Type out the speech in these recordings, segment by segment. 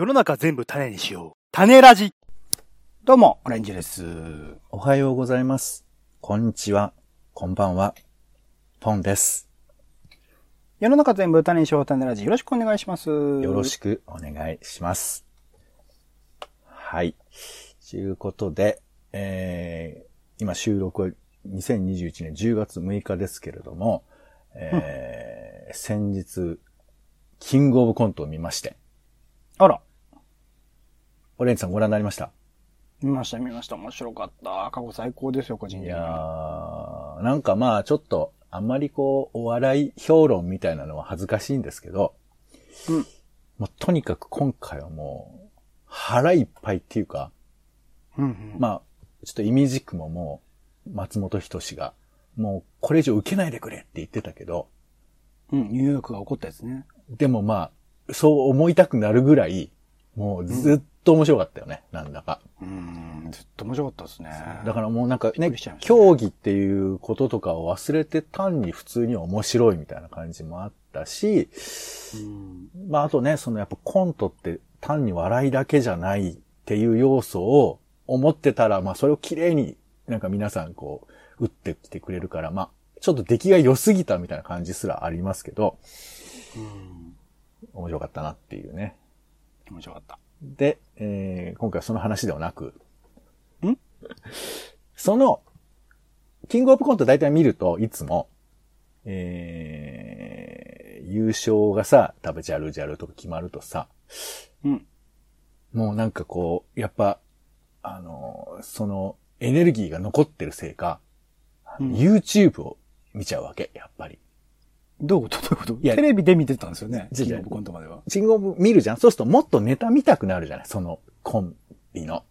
世の中全部種にしよう。種ラジ。どうも、オレンジです。おはようございます。こんにちは。こんばんは。ポンです。世の中全部種にしよう、種ラジ。よろしくお願いします。よよろしくお願いします。はい。ということで、えー、今収録は2021年10月6日ですけれども、えー、先日、キングオブコントを見まして、あら、オレンジさんご覧になりました？見ました、見ました。面白かった。過去最高ですよ、個人的にいやは。ー、なんかまあちょっと、あんまりこう、お笑い評論みたいなのは恥ずかしいんですけど、うん。もうとにかく今回はもう、腹いっぱいっていうか、うん、うん。まあ、ちょっとイミジックももう、松本人志が、もうこれ以上受けないでくれって言ってたけど、うん、ニューヨークが起こったやつね。でもまあ、そう思いたくなるぐらい、もうずっと面白かったよね、なんだか。うん、ずっと面白かったですね。だからもうなんかねびっくりしちゃいま、した競技っていうこととかを忘れて単に普通に面白いみたいな感じもあったし、うん、まああとね、そのやっぱコントって単に笑いだけじゃないっていう要素を思ってたら、まあそれを綺麗になんか皆さんこう、打ってきてくれるから、まあちょっと出来が良すぎたみたいな感じすらありますけど、うん。面白かったなっていうね。面白かった。で、えー今回はその話ではなく、ん？その、キングオブコント大体見るといつも、えー優勝がさ、多分ジャルジャルとか決まるとさ、うん。もうなんかこう、やっぱ、あの、その、エネルギーが残ってるせいか、うん YouTube を見ちゃうわけ、やっぱり。どういうこと？どういうこと？いやテレビで見てたんですよね？キングオブコントまでは。キングオブ見るじゃんそうするともっとネタ見たくなるじゃない？そのコンビの。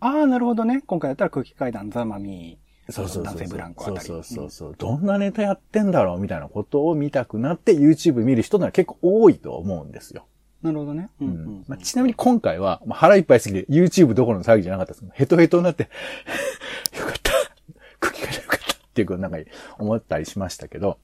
ああ、なるほどね。今回やったら空気階段、ザ・マミそうそうそうそう。男性ブランコあたりそうそうそうそう。どんなネタやってんだろうみたいなことを見たくなって YouTube 見る人なら結構多いと思うんですよ。なるほどね。ううんん。まあ、ちなみに今回は、まあ、腹いっぱいすぎて YouTube どころの騒ぎじゃなかったです。ヘトヘトになって、よかった。空気がよかった。っていうことなんか思ったりしましたけど。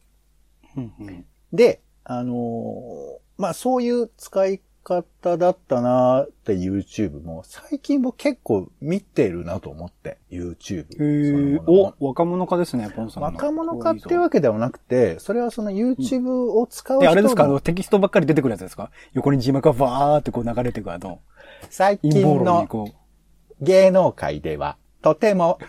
うん。うん。で、あのーまあ、そういう使い方だったなーって YouTube も最近僕結構見てるなと思って、YouTube。お、若者化ですね、ポンさんの。若者化っていうわけではなくて、それはその YouTube を使うで、人あれですか？あのの、テキストばっかり出てくるやつですか？横に字幕がバーってこう流れてくあの、最近の。芸能界では、とても、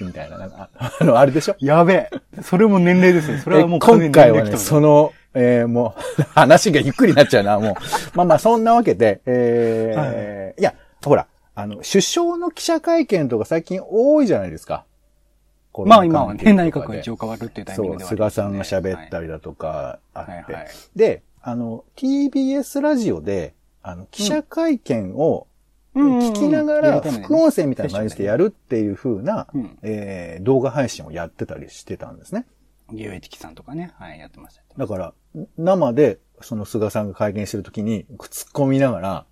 みたいな、なんかあ あの、あれでしょ？やべえ。それも年齢ですよ。それはもうえ今回はね、その、の、えーもう、話がゆっくりになっちゃうな、もう。まあまあ、そんなわけで、えーい、や、ほら、あの、首相の記者会見とか最近多いじゃないですか。まあ今はね、内閣がが一応変わるっていうタイミンそう、グではあります菅ねさんが喋ったりだとかあって。はいはいはいで、あの、TBS ラジオで、あの、記者会見を聞きながら、副音声みたいな感じでやるっていう風な、うんえー動画配信をやってたりしてたんですね。ゲオエチキさんとかね、はい、やってました。だから、生で、その菅さんが会見してるときに、突っ込みながら、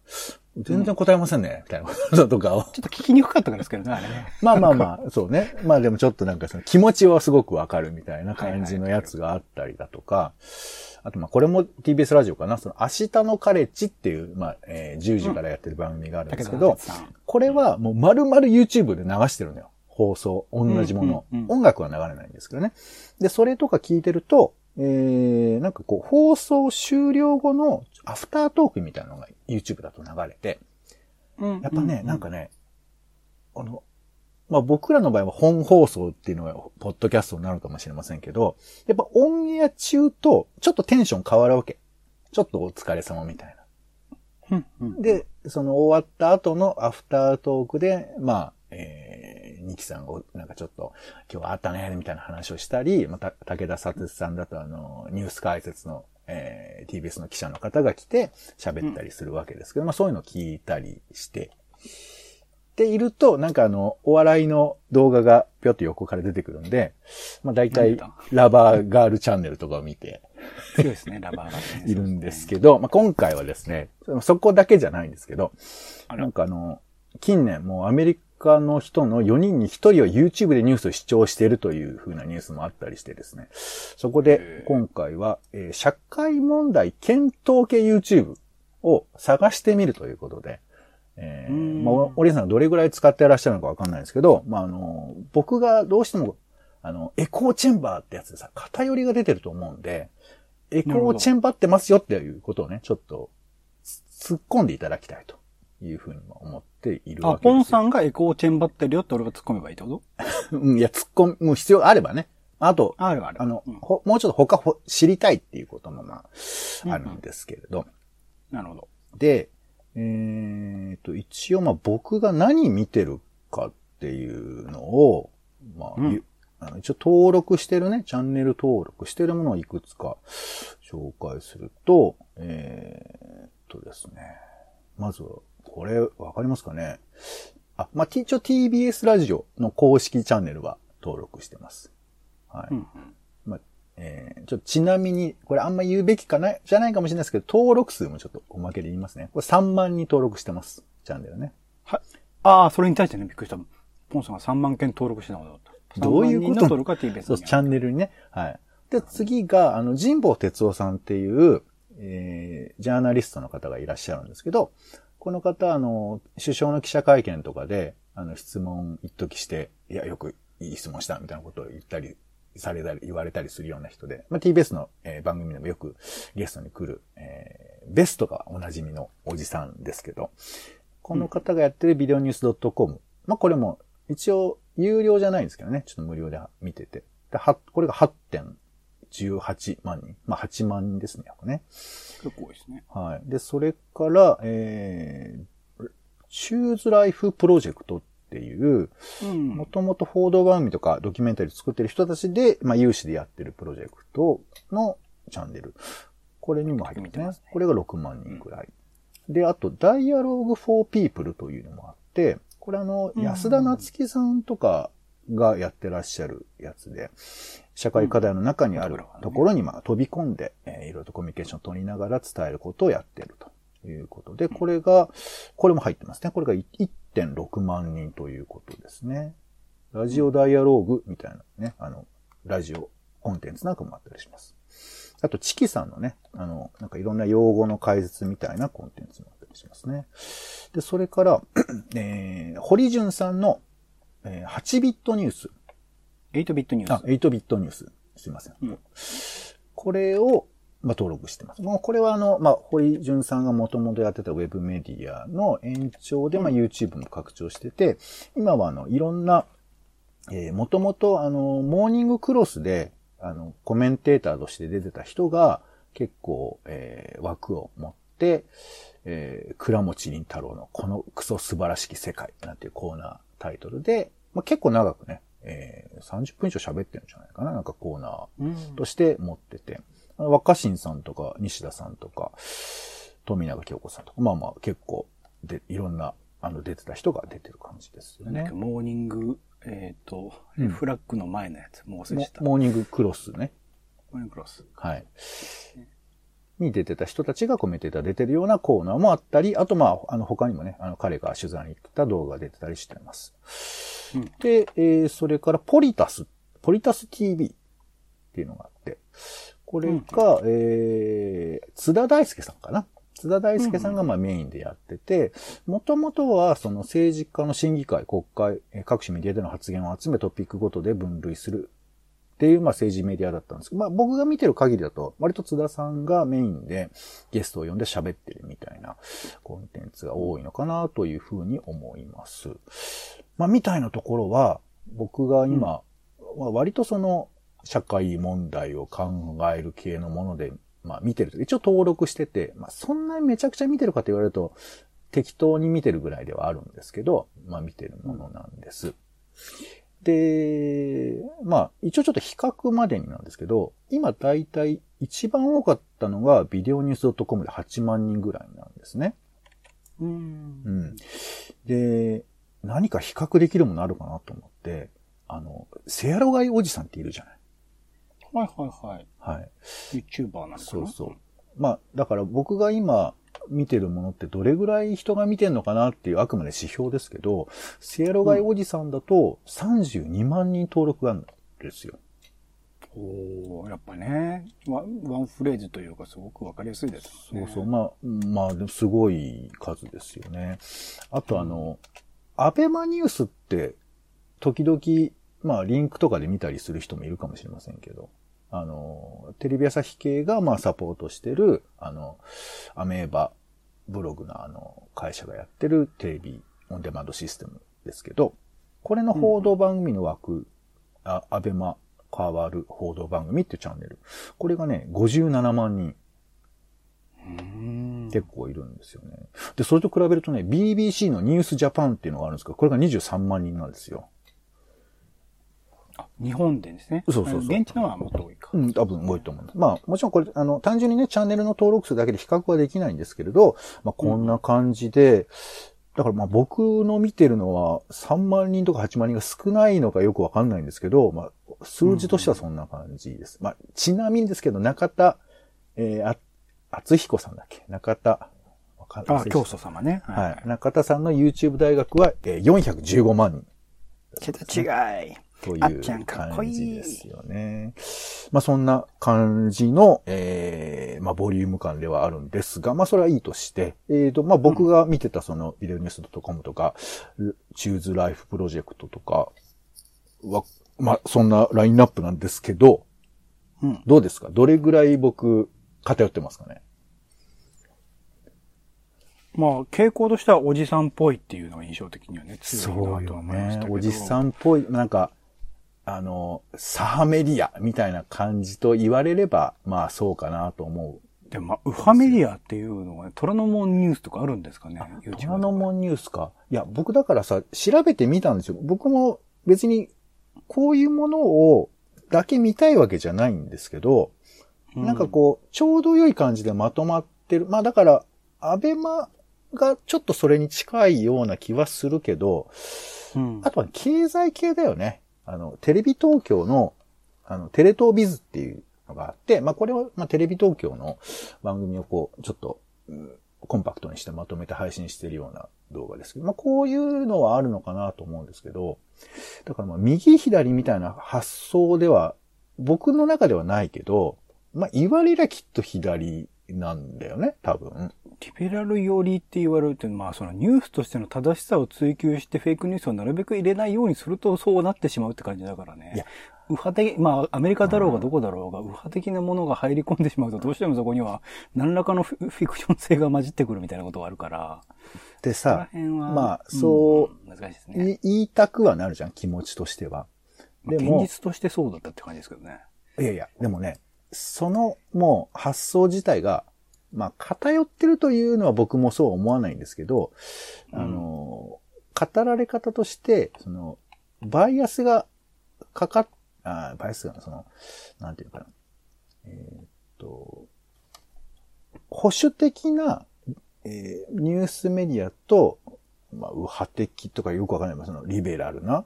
全然答えませんね、みたいなこととかを。ちょっと聞きにくかったからですけどね、あれね。まあまあまあ、そうね。まあでもちょっとなんかその気持ちはすごくわかるみたいな感じのやつがあったりだとか、あとまあこれも TBS ラジオかな、その明日のカレッジっていう、まあ、えー10時からやってる番組があるんですけど、これはもう丸々 YouTube で流してるのよ。放送、同じもの。音楽は流れないんですけどね。で、それとか聞いてると、えー、なんかこう、放送終了後のアフタートークみたいなのが YouTube だと流れて、うんやっぱね、なんかね、あの、まあ、僕らの場合は本放送っていうのが、ポッドキャストになるかもしれませんけど、やっぱオンエア中と、ちょっとテンション変わるわけ。ちょっとお疲れ様みたいな。で、その終わった後のアフタートークで、まあ、えー、ニキさんがなんかちょっと、今日はあったね、みたいな話をしたり、また、武田佐哲さんだとあの、ニュース解説の、えー、TBS の記者の方が来て喋ったりするわけですけど、まあそういうのを聞いたりして、でいると、なんかあの、お笑いの動画がぴょっと横から出てくるんで、まあ大体ラバーガールチャンネルとかを見て、強いですね、ラバーが、ね。いるんですけど、まあ、今回はですね、そこだけじゃないんですけど、なんかあの、近年もうアメリカの人の4人に1人は YouTube でニュースを視聴しているという風なニュースもあったりしてですね、そこで今回は、えー社会問題検討系 YouTube を探してみるということで、えー、うん。まあ、おりさんがどれぐらい使っていらっしゃるのかわかんないですけど、まあ、あの、僕がどうしても、あの、エコーチェンバーってやつでさ、偏りが出てると思うんで、エコーチェンバーってますよっていうことをね、ちょっと、つ突っ込んでいただきたいというふうにも思っているわあ、けですよ。ポンさんがエコーチェンバってるよって俺が突っ込めばいいってこと？うん、いや、突っ込む必要があればね。あと、あるある。あの、うんほもうちょっと他ほ知りたいっていうこともまうんあ、あるんですけれど。なるほど。で、えーと、一応まあ僕が何見てるかっていうのを、まあ、うんゆあの一応登録してるね、チャンネル登録してるものをいくつか紹介すると、えーとですね。まずは、これわかりますかね？あ、まあ、T- 一応 TBS ラジオの公式チャンネルは登録してます。はい。うんまあ、えー、ちょっとちなみに、これあんま言うべきかな、じゃないかもしれないですけど、登録数もちょっとおまけで言いますね。これ3万人登録してます。チャンネルね。はい。ああ、それに対してね、びっくりした。ポンさんが3万件登録してたことだった。どういうこと？3万人の登録は TBS にそう、チャンネルにね。はい。で、次が、あの、神保哲夫さんっていう、えー、ジャーナリストの方がいらっしゃるんですけど、この方、あの、首相の記者会見とかで、あの、質問一時して、いや、よくいい質問した、みたいなことを言ったり、されたり、言われたりするような人で、まあ、TBS の、えー番組でもよくゲストに来る、えーベストがおなじみのおじさんですけど、この方がやってるビデオニュース .com。まあ、これも一応有料じゃないんですけどね、ちょっと無料で見てて。で、は、これが8.18万人。まあ、8万人ですね、これね。結構多いですね。はい。で、それから、えー、チューズライフプロジェクトっていう、うんもともと報道番組とかドキュメンタリー作ってる人たちで、まあ、有志でやってるプロジェクトのチャンネル。これにも入ってますね。これが6万人くらい。で、あと、Dialogue for People というのもあって、これあの、うん安田夏樹さんとかがやってらっしゃるやつで、社会課題の中にあるうんところにまあ飛び込んで、えーいろいろとコミュニケーションを取りながら伝えることをやってるということで、これが、これも入ってますね。これが1.6万人ということですね。ラジオダイアローグみたいなね、あの、ラジオコンテンツなんかもあったりします。あと、チキさんのね、あの、なんかいろんな用語の解説みたいなコンテンツもあったりしますね。で、それから、えー、堀潤さんの、えー8ビットニュース。8ビットニュあ、ース。8ビットニュース。すいません。うんこれを、まあ、登録してます。もうこれはあの、まあ、堀潤さんがもともとやってたウェブメディアの延長で、まあ、YouTube も拡張してて、今はあの、いろんな、えー、もともとあの、モーニングクロスで、あの、コメンテーターとして出てた人が、結構、えー、枠を持って、えー、倉持林太郎のこのクソ素晴らしき世界なんていうコーナータイトルで、まあ、結構長くね、えー、30分以上喋ってるんじゃないかななんかコーナうんーとして持ってて、あの若新さんとか西田さんとか、富永京子さんとか、まあまあ結構で、いろんな、あの出てた人が出てる感じですよね。モーニング、えっ、と、うんフラッグの前のやつ、もう忘れモてた。モーニングクロスね。モーニングクロス。はい。に出てた人たちがコメンテーター出てるようなコーナーもあったり、あとまあ、あの他にもね、あの彼が取材に行った動画が出てたりしてます。うん。で、えーそれからポリタス、ポリタス TV っていうのがあって、これが、えー、津田大介さんかな。津田大介さんがまあメインでやってて、もともとはその政治家の審議会、国会、えー各種メディアでの発言を集めトピックごとで分類するっていう、まあ政治メディアだったんですけど、まあ僕が見てる限りだと、割と津田さんがメインでゲストを呼んで喋ってるみたいなコンテンツが多いのかなというふうに思います。まあみたいなところは、僕が今、まあ割とその社会問題を考える系のもので、まあ見てると、一応登録してて、まあそんなにめちゃくちゃ見てるかと言われると、適当に見てるぐらいではあるんですけど、まあ見てるものなんです。で、まあ、一応ちょっと比較までになんですけど、今だいたい一番多かったのがビデオニュース .com で8万人ぐらいなんですね。うんう。ん。で、何か比較できるものあるかなと思って、あの、セアロガイおじさんっているじゃないはいはいはい。はい。YouTuber なのかな？そうそう。まあ、だから僕が今見てるものってどれぐらい人が見てんのかなっていうあくまで指標ですけど、セアロガイおじさんだと32万人登録があるんですよ。おーやっぱね、ワンワンフレーズというかすごくわかりやすいですね。そうそう。まあ、まあ、すごい数ですよね。あとあの、アベマニュースって、時々、まあ、リンクとかで見たりする人もいるかもしれませんけど、あの、テレビ朝日系が、まあ、サポートしてる、あの、アメーバブログのあの、会社がやってるテレビオンデマンドシステムですけど、これの報道番組の枠、あアベマ変わる報道番組っていうチャンネル。これがね、57万人。うん結構いるんですよね。で、それと比べるとね、BBC のニュースジャパンっていうのがあるんですけど、これが23万人なんですよ。あ日本でですね。そうそうそう現地のはもっと多いか。うん、多分多いと思うんです。まあ、もちろんこれ、あの、単純にね、チャンネルの登録数だけで比較はできないんですけれど、まあ、こんな感じで、だからまあ僕の見てるのは3万人とか8万人が少ないのかよくわかんないんですけど、まあ、数字としてはそんな感じです。まあ、ちなみにですけど、中田、えー、あ、厚彦さんだっけ？中田、わかんないあ、教祖様ね。はい。中田さんの YouTube 大学は、えー、415万人桁違い。という感じですよね。まあそんな感じの、えー、まあボリューム感ではあるんですが、まあそれはいいとして、えーと、まあ僕が見てたそのビデオニュース .com とか、チューズライフプロジェクトとかは、まあそんなラインナップなんですけど、うん。どうですか？どれぐらい僕偏ってますかね？まあ、傾向としてはおじさんっぽいっていうのが印象的にはね、強いなとは思いましたけど。おじさんっぽい、なんか、あの、サハメディアみたいな感じと言われれば、まあそうかなと思う。でもまあ、ウファメディアっていうのがね、虎ノ門ニュースとかあるんですかね、虎ノ門ニュースか。いや、僕だからさ、調べてみたんですよ。僕も別に、こういうものを、だけ見たいわけじゃないんですけど、なんかこう、ちょうど良い感じでまとまってる。まあだから、アベマがちょっとそれに近いような気はするけど、うん、あとは経済系だよね。あの、テレビ東京の、あの、テレ東ビズっていうのがあって、まあこれは、まあテレビ東京の番組をこう、ちょっと、コンパクトにしてまとめて配信してるような動画ですけど、まあこういうのはあるのかなと思うんですけど、だからま右左みたいな発想では、僕の中ではないけど、まあ言われりゃきっと左なんだよね、多分。リベラル寄りって言われるって、まあそのニュースとしての正しさを追求してフェイクニュースをなるべく入れないようにするとそうなってしまうって感じだからね。いや右派的、まあアメリカだろうがどこだろうが、右派的なものが入り込んでしまうとどうしてもそこには何らかのフィクション性が混じってくるみたいなことがあるから。でさ。まあそううん難しいですね。い言いたくはなるじゃん、気持ちとしては。でも現、実としてそうだったって感じですけどね。いやいや、でもね、そのもう発想自体が、まあ偏ってるというのは僕もそう思わないんですけど、あの、語られ方として、その、バイアスがかかっ、あバイアスが、その、なんていうのかな。えーっと、保守的な、えーニュースメディアと、まあ、右派的とかよくわかんない、まあそのリベラルな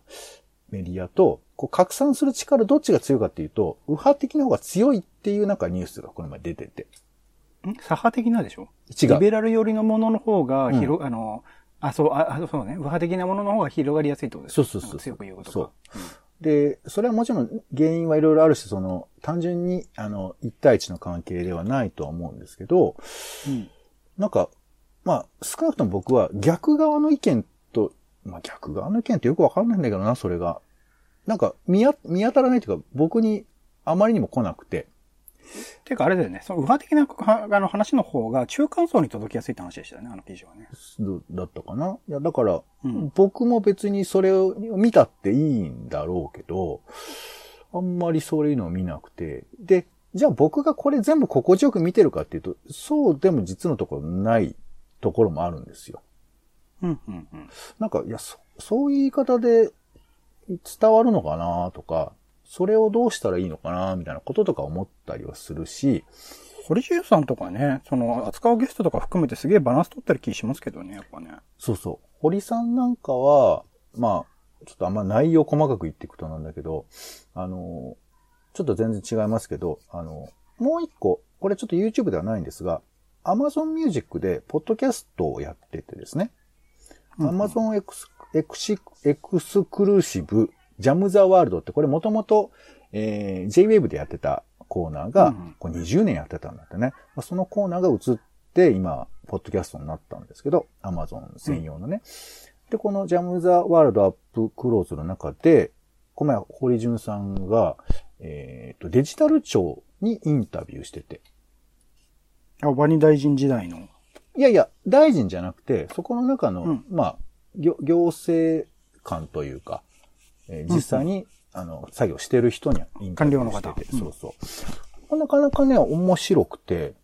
メディアと、こう拡散する力どっちが強いかっていうと、右派的な方が強いっていうなんかニュースがこの前出てて。ん？左派的なでしょ？違う。リベラル寄りのものの方が広、あの、あ、そう、あ、あそうね。右派的なものの方が広がりやすいってことですそうそうそう強く言うことか。そうで、それはもちろん原因はいろいろあるし、その、単純に、あの、一対一の関係ではないとは思うんですけど、うん。なんか、まあ、少なくとも僕は逆側の意見と、まあ逆側の意見ってよくわかんないんだけどな、それが。なんか見当たらないというか、僕にあまりにも来なくて。ていうかあれだよね。その右派的なはあの話の方が中間層に届きやすいって話でしたよね、あの記事はね。どだったかないや、だから、うん僕も別にそれを見たっていいんだろうけど、あんまりそういうのを見なくて。で、じゃあ僕がこれ全部心地よく見てるかっていうと、そうでも実のところないところもあるんですよ。うん、うん、うん。なんか、いや、そそういう言い方で伝わるのかなとか、それをどうしたらいいのかなみたいなこととか思ったりはするし、堀重さんとかね、その、扱うゲストとか含めてすげえバランス取ってる気しますけどね、やっぱね。そうそう。堀さんなんかは、まあ、ちょっとあんま内容細かく言っていくとなんだけど、あの、ちょっと全然違いますけど、あの、もう一個、これちょっと YouTube ではないんですが、Amazon Music でポッドキャストをやっててですね、Amazon エクスエクシエクスクルーシブジャムザワールドってこれもともと、えー、J-Wave でやってたコーナーが、うんこう20年やってたんだってね。まあそのコーナーが移って、今、ポッドキャストになったんですけど、Amazon 専用のね。で、このジャム・ザ・ワールド・アップ・クローズの中で、この前、堀潤さんが、えっ、と、デジタル庁にインタビューしてて。あ、ワニ大臣時代の。いやいや、大臣じゃなくて、そこの中の、うんまあ、行行政官というか、えー実際に、あの、作業してる人にインタビューしてて、官僚の方うんそうそう。なかなかね、面白くて、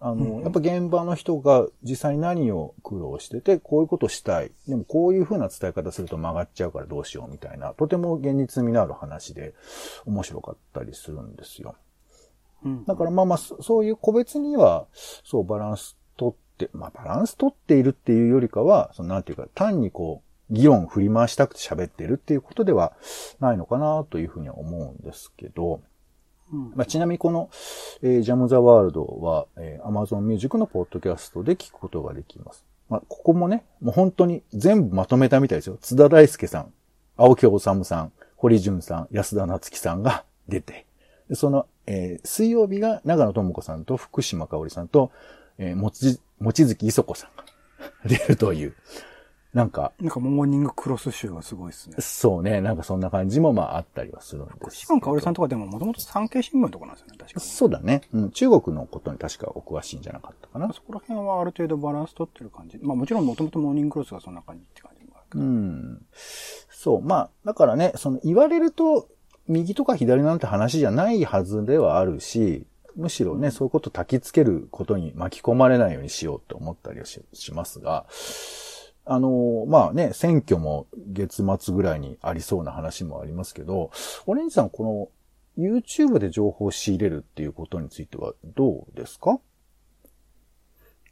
あの、うんやっぱ現場の人が実際に何を苦労してて、こういうことしたい。でもこういう風な伝え方すると曲がっちゃうからどうしようみたいな、とても現実味のある話で面白かったりするんですよ。うん。だからまあまあ、そそういう個別には、そう、バランス取って、まあバランス取っているっていうよりかは、そのなんていうか、単にこう、議論振り回したくて喋ってるっていうことではないのかなというふうには思うんですけど、うんまあ、ちなみにこの、えージャム・ザ・ワールドは、えー Amazon Music のポッドキャストで聞くことができます。まあ、ここもね、もう本当に全部まとめたみたいですよ。津田大介さん、青木治さん、堀潤さん、安田夏樹さんが 出て、でその、えー水曜日が長野智子さんと福島香織さんと、えー、もち、もちづき磯子さんが 出るという、なんか、なんかモーニングクロス集がすごいですね。そうね、なんかそんな感じもまああったりはするんですけど。島香織さんとかでももともと産経新聞とかなんですよね、確かに。そうだね。うん。中国のことに確かお詳しいんじゃなかったかな。そこら辺はある程度バランス取ってる感じ。まあもちろんもともとモーニングクロスがそんな感じって感じもあるけど。うん。そう。まあ、だからね、その言われると、右とか左なんて話じゃないはずではあるし、むしろね、そういうこと焚きつけることに巻き込まれないようにしようって思ったりはししますが、あの、まあね、選挙も月末ぐらいにありそうな話もありますけど、オレンジさん、この YouTube で情報を仕入れるっていうことについてはどうですか？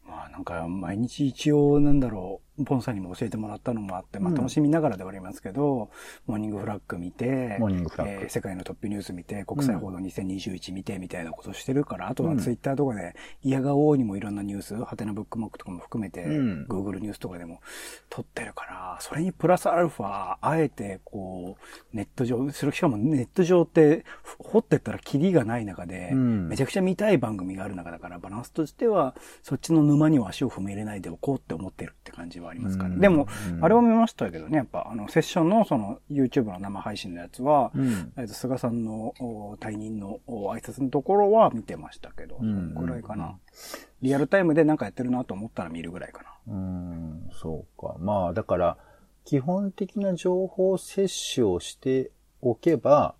まあなんか毎日一応なんだろう、ポンさんにも教えてもらったのもあって、まあうん楽しみながらではありますけど、モーニングフラッグ見て、モーニングフラッグ。えー世界のトップニュース見て、国際報道2021見てみたいなことしてるから、あとはツイッターとかで、嫌が王にもいろんなニュース、ハテナブックマークとかも含めて、うん。Google ニュースとかでも撮ってるから、それにプラスアルファ、あえてこう、ネット上、それしかもネット上って、掘ってったらキリがない中で、うん。めちゃくちゃ見たい番組がある中だから、バランスとしては、そっちの沼には足を踏み入れないでおこうって思ってるって感じはありますから、うんでも、うんあれは見ましたけどね、やっぱ、あの、セッションのその YouTube の生配信のやつは、うんえっと、菅さんのお退任のお挨拶のところは見てましたけど、ぐらいかな。リアルタイムでなんかやってるなと思ったら見るぐらいかな。うーん、そうか。まあ、だから、基本的な情報摂取をしておけば、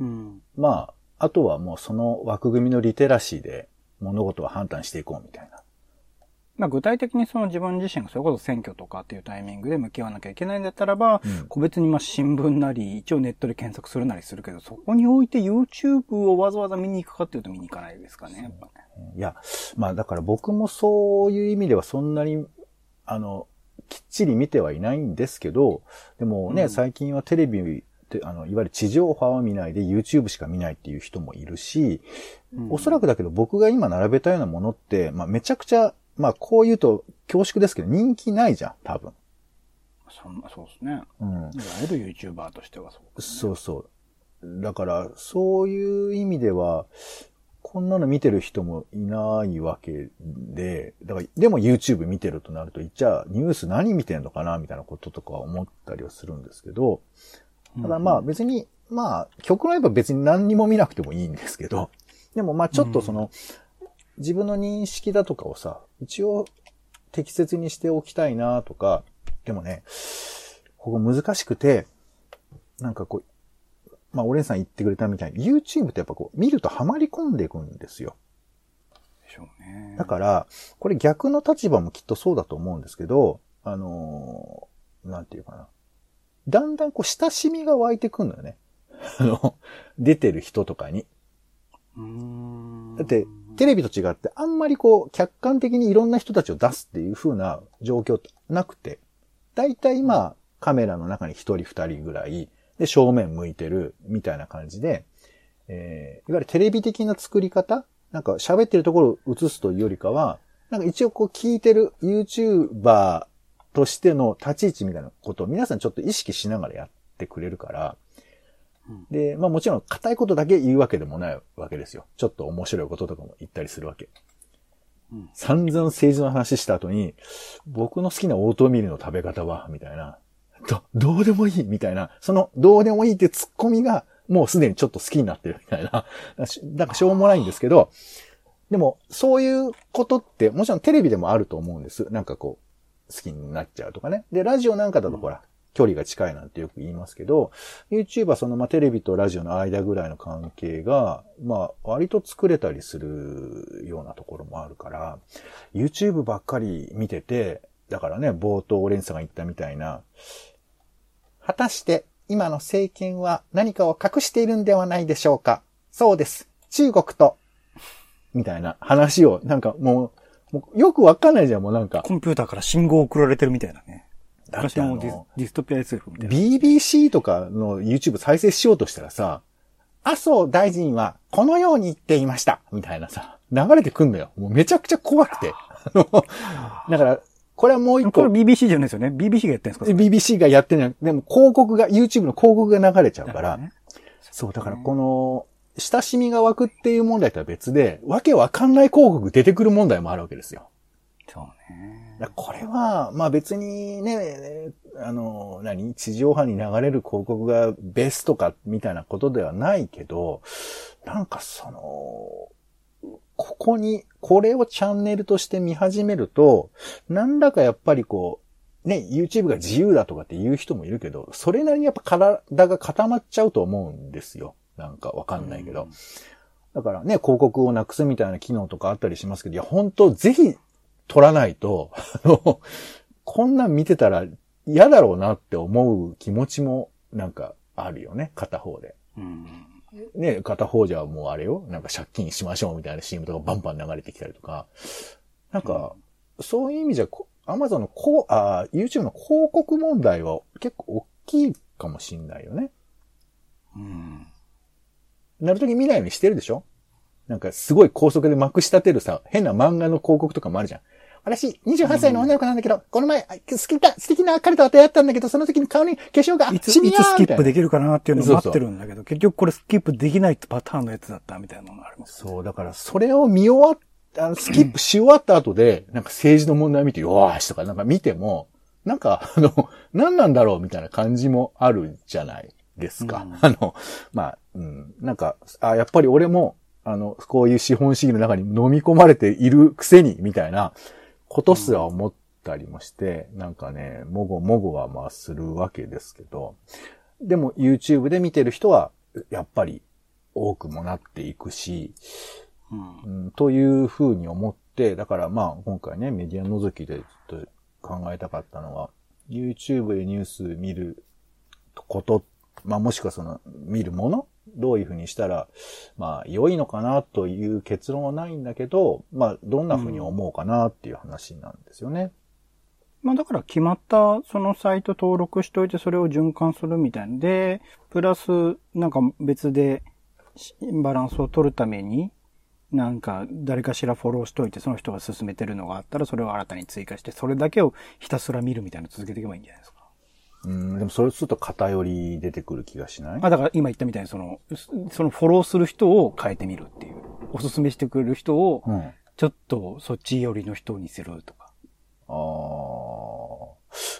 うん。まあ、あとはもうその枠組みのリテラシーで物事は判断していこうみたいな。まあ、具体的にその自分自身がそれこそ選挙とかっていうタイミングで向き合わなきゃいけないんだったらば、うん。個別にまあ新聞なり、一応ネットで検索するなりするけど、そこにおいて YouTube をわざわざ見に行くかっていうと見に行かないですかね、やっぱね。いや、まあだから僕もそういう意味ではそんなに、あの、きっちり見てはいないんですけど、でもね、うん。最近はテレビあの、いわゆる地上波は見ないで YouTube しか見ないっていう人もいるし、うん。おそらくだけど僕が今並べたようなものって、まあめちゃくちゃ、まあこう言うと恐縮ですけど人気ないじゃん、多分。そんな、そうですね。うん。いわゆる YouTuber としてはそうね、そうそう。だから、そういう意味では、こんなの見てる人もいないわけで、だから、でも YouTube 見てるとなると、じゃあニュース何見てんのかなみたいなこととか思ったりはするんですけど、ただまあ別に、まあ、極論言えば別に何にも見なくてもいいんですけど、でもまあちょっとその、自分の認識だとかをさ、一応適切にしておきたいなとか、でもね、ここ難しくて、なんかこう、まあ、オレンさん言ってくれたみたいに、YouTube ってやっぱこう、見るとハマり込んでいくんですよ。でしょうね。だから、これ逆の立場もきっとそうだと思うんですけど、あのーなんていうかな。だんだんこう、親しみが湧いてくんのよね。あの、出てる人とかに。うーん。だって、テレビと違って、あんまりこう、客観的にいろんな人たちを出すっていう風な状況ってなくて、だいたい今、カメラの中に一人二人ぐらい、で、正面向いてる、みたいな感じで、えー、いわゆるテレビ的な作り方？なんか喋ってるところを映すというよりかは、なんか一応こう聞いてる YouTuber としての立ち位置みたいなことを皆さんちょっと意識しながらやってくれるから、うんで、まあもちろん硬いことだけ言うわけでもないわけですよ。ちょっと面白いこととかも言ったりするわけ。うん散々政治の話した後に、僕の好きなオートミールの食べ方は、みたいな。ど、どうでもいいみたいな。その、どうでもいいってツッコミが、もうすでにちょっと好きになってるみたいな。なんかしょうもないんですけど、でも、そういうことって、もちろんテレビでもあると思うんです。なんかこう、好きになっちゃうとかね。で、ラジオなんかだとほら、距離が近いなんてよく言いますけど、YouTube はそのまあテレビとラジオの間ぐらいの関係が、まあ割と作れたりするようなところもあるから、YouTube ばっかり見てて、だからね、冒頭オレンさんが言ったみたいな、果たして今の政権は何かを隠しているんではないでしょうか？そうです。中国と、みたいな話を、なんかもう、もうよくわかんないじゃん、もうなんか。コンピューターから信号送られてるみたいなね。昔のディストピア SF みたいな。BBC とかの YouTube 再生しようとしたらさ、麻生大臣はこのように言っていました。みたいなさ、流れてくんのよ。もうめちゃくちゃ怖くて。だから、これはもう一個これ、BBC じゃないですよね。BBC がやってるんですか？BBC がやってない。でも広告が、YouTube の広告が流れちゃうから、ねそう、だからこの、親しみが湧くっていう問題とは別で、わけわかんない広告出てくる問題もあるわけですよ。そうね。これは、まあ別にね、あの、何？地上波に流れる広告がベストかみたいなことではないけど、なんかその、ここに、これをチャンネルとして見始めると、なんだかやっぱりこう、ね、YouTube が自由だとかって言う人もいるけど、それなりにやっぱ体が固まっちゃうと思うんですよ。なんかわかんないけど。だからね、広告をなくすみたいな機能とかあったりしますけど、いや、本当ぜひ取らないと、あの、こんなん見てたら嫌だろうなって思う気持ちもなんかあるよね、片方で。うん。ね、片方じゃもうあれよ、なんか借金しましょうみたいな CM とかバンバン流れてきたりとか、なんか、そういう意味じゃ、こ Amazon のこう、あー YouTube の広告問題は結構大きいかもしんないよね。うん。なるとき見ないようにしてるでしょ？なんかすごい高速でまくし立てるさ、変な漫画の広告とかもあるじゃん。私、28歳の女の子なんだけど、この前、あ好きだ、素敵な彼と出会ったんだけど、その時に顔に化粧が、いつ、いつスキップでるきるかなっていうのを待ってるんだけど、結局これスキップできないパターンのやつだったみたいなのがあります。そう、だからそれを見終わっあの、スキップし終わった後で、なんか政治の問題見て、よーしとかなんか見ても、なんか、あの、何なんだろうみたいな感じもあるじゃないですか。うん。あの、まあ、うん、なんか、あ、やっぱり俺も、あの、こういう資本主義の中に飲み込まれているくせに、みたいなことすら思ったりもして、なんかね、もごもごはまあするわけですけど、でも YouTube で見てる人は、やっぱり多くもなっていくし、うん。うん、というふうに思って、だからまあ今回ね、メディア覗きでちょっと考えたかったのは、YouTube でニュース見ること、まあもしくはその見るものどういうふうにしたら、まあ良いのかなという結論はないんだけど、まあどんなふうに思うかなっていう話なんですよね。まあだから決まったそのサイト登録しといてそれを循環するみたいんで、プラスなんか別でバランスを取るために、なんか誰かしらフォローしといてその人が進めてるのがあったらそれを新たに追加してそれだけをひたすら見るみたいなの続けていけばいいんじゃないですか。うん、でもそれすると偏り出てくる気がしない？まあだから今言ったみたいにその、そのフォローする人を変えてみるっていう。おすすめしてくれる人をうん。あちょっとそっち寄りの人にするとか。あー。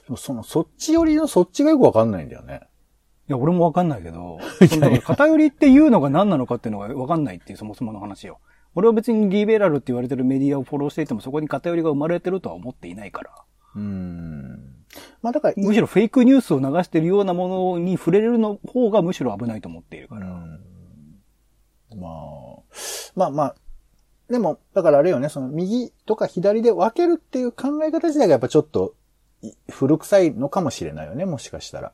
でもその、そっち寄りのそっちがよくわかんないんだよね。いや、俺もわかんないけど、その偏りっていうのが何なのかっていうのがわかんないっていうそもそもの話よ。俺は別にリベラルって言われてるメディアをフォローしていてもそこに偏りが生まれてるとは思っていないから。うん。まあだから、むしろフェイクニュースを流してるようなものに触れるの方がむしろ危ないと思っているから。うんまあ、まあまあ、でも、だからあれよね、その右とか左で分けるっていう考え方自体がやっぱちょっとい古臭いのかもしれないよね、もしかしたら。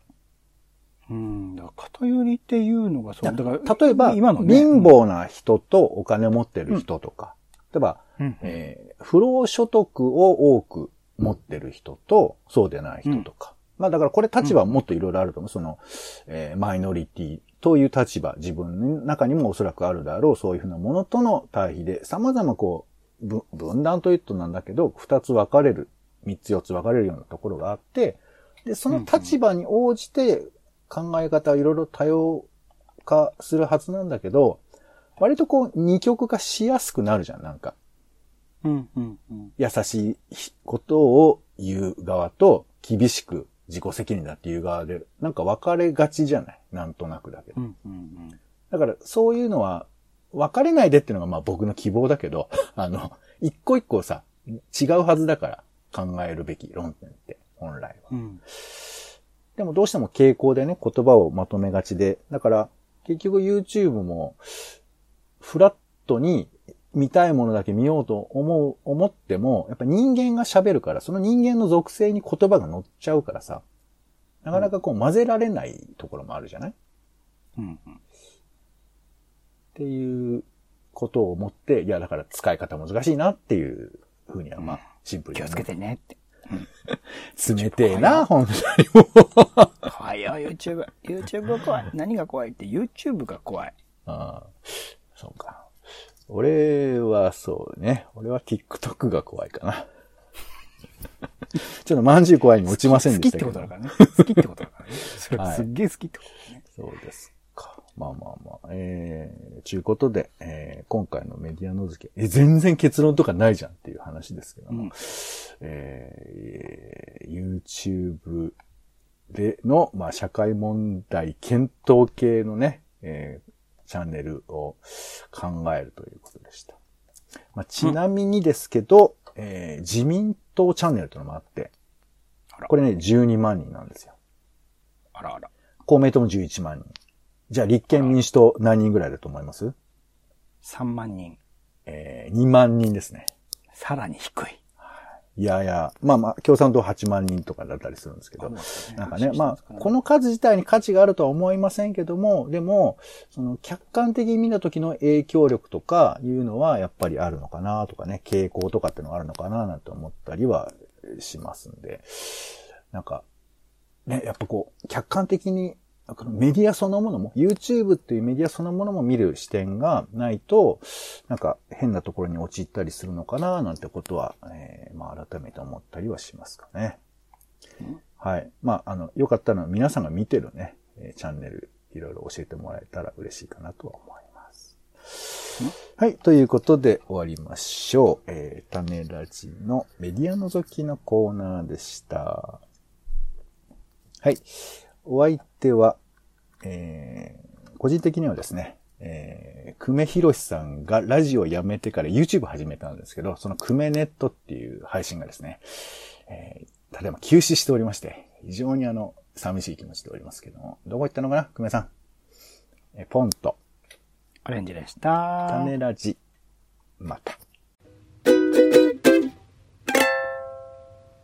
うん。だから偏りっていうのがそう。だから、例えば、今のね、貧乏な人とお金持ってる人とか、例えば、うん、えー不労所得を多く持ってる人と、そうでない人とか。まあだからこれ立場はもっといろいろあると思う。その、えーマイノリティという立場、自分の中にもおそらくあるだろう、そういうふうなものとの対比で、様々こう、ぶ分断というとなんだけど、二つ分かれる、三つ四つ分かれるようなところがあって、で、その立場に応じて考え方はいろいろ多様化するはずなんだけど、割とこう二極化しやすくなるじゃん、なんか。うん、うん、うん。優しいことを言う側と、厳しく自己責任だっていう側で、なんか分かれがちじゃない？なんとなくだけどう。ん、うん、だから、そういうのは、分かれないでっていうのがまあ僕の希望だけど、あの、一個一個さ、違うはずだから考えるべき論点って、本来は。うん。でもどうしても傾向でね、言葉をまとめがちで、だから、結局 YouTube も、フラットに見たいものだけ見ようと思う、思っても、やっぱ人間が喋るから、その人間の属性に言葉が乗っちゃうからさ、なかなかこう混ぜられないところもあるじゃない？うん、うん。っていうことを思って、いや、だから使い方難しいなっていうふうには、まあ、シンプルに気をつけてねって。冷てえな、本当に。怖いよ、YouTube。YouTube が怖い。何が怖いって？YouTube が怖い。ああ、そうか。俺はそうね。俺は TikTok が怖いかな。ちょっとまんじゅう怖いに落ちません好きっでしたけど。てことだからね。好きってことだからね。すっげえ好きってことだね。そうですか。まあまあまあ。えー、ちゅうことで、えー、今回のメディアの付け、え、全然結論とかないじゃんっていう話ですけども、うんえー、YouTube での、まあ、社会問題検討系のね、えーチャンネルを考えるということでした。まあ、ちなみにですけど、えー自民党チャンネルというのもあってこれね、12万人なんですよ。あらあら。公明党も11万人。じゃあ立憲民主党何人ぐらいだと思います？3万人。えー、2万人ですね。さらに低い。いやいや、まあまあ、共産党8万人とかだったりするんですけど、なんかね、まあ、この数自体に価値があるとは思いませんけども、でも、その客観的に見た時の影響力とかいうのはやっぱりあるのかなとかね、傾向とかっていうのがあるのかななんて思ったりはしますんで、なんか、ね、やっぱこう、客観的に、このメディアそのものも、YouTube っていうメディアそのものも見る視点がないと、なんか変なところに陥ったりするのかななんてことは、えーまあ改めて思ったりはしますかね。はい。まあ、あの、よかったら皆さんが見てるね、えーチャンネル、いろいろ教えてもらえたら嬉しいかなとは思います。はい。ということで終わりましょう。えー、種ラジのメディア覗きのコーナーでした。はい。お相手は、えー、個人的にはですね、えー、久米博さんがラジオを辞めてから YouTube 始めたんですけど、その久米ネットっていう配信がですね、えー、ただいま休止しておりまして、非常にあの、寂しい気持ちでおりますけども、どこ行ったのかな久米さん？えーポンと、オレンジでした。種ラジ、また。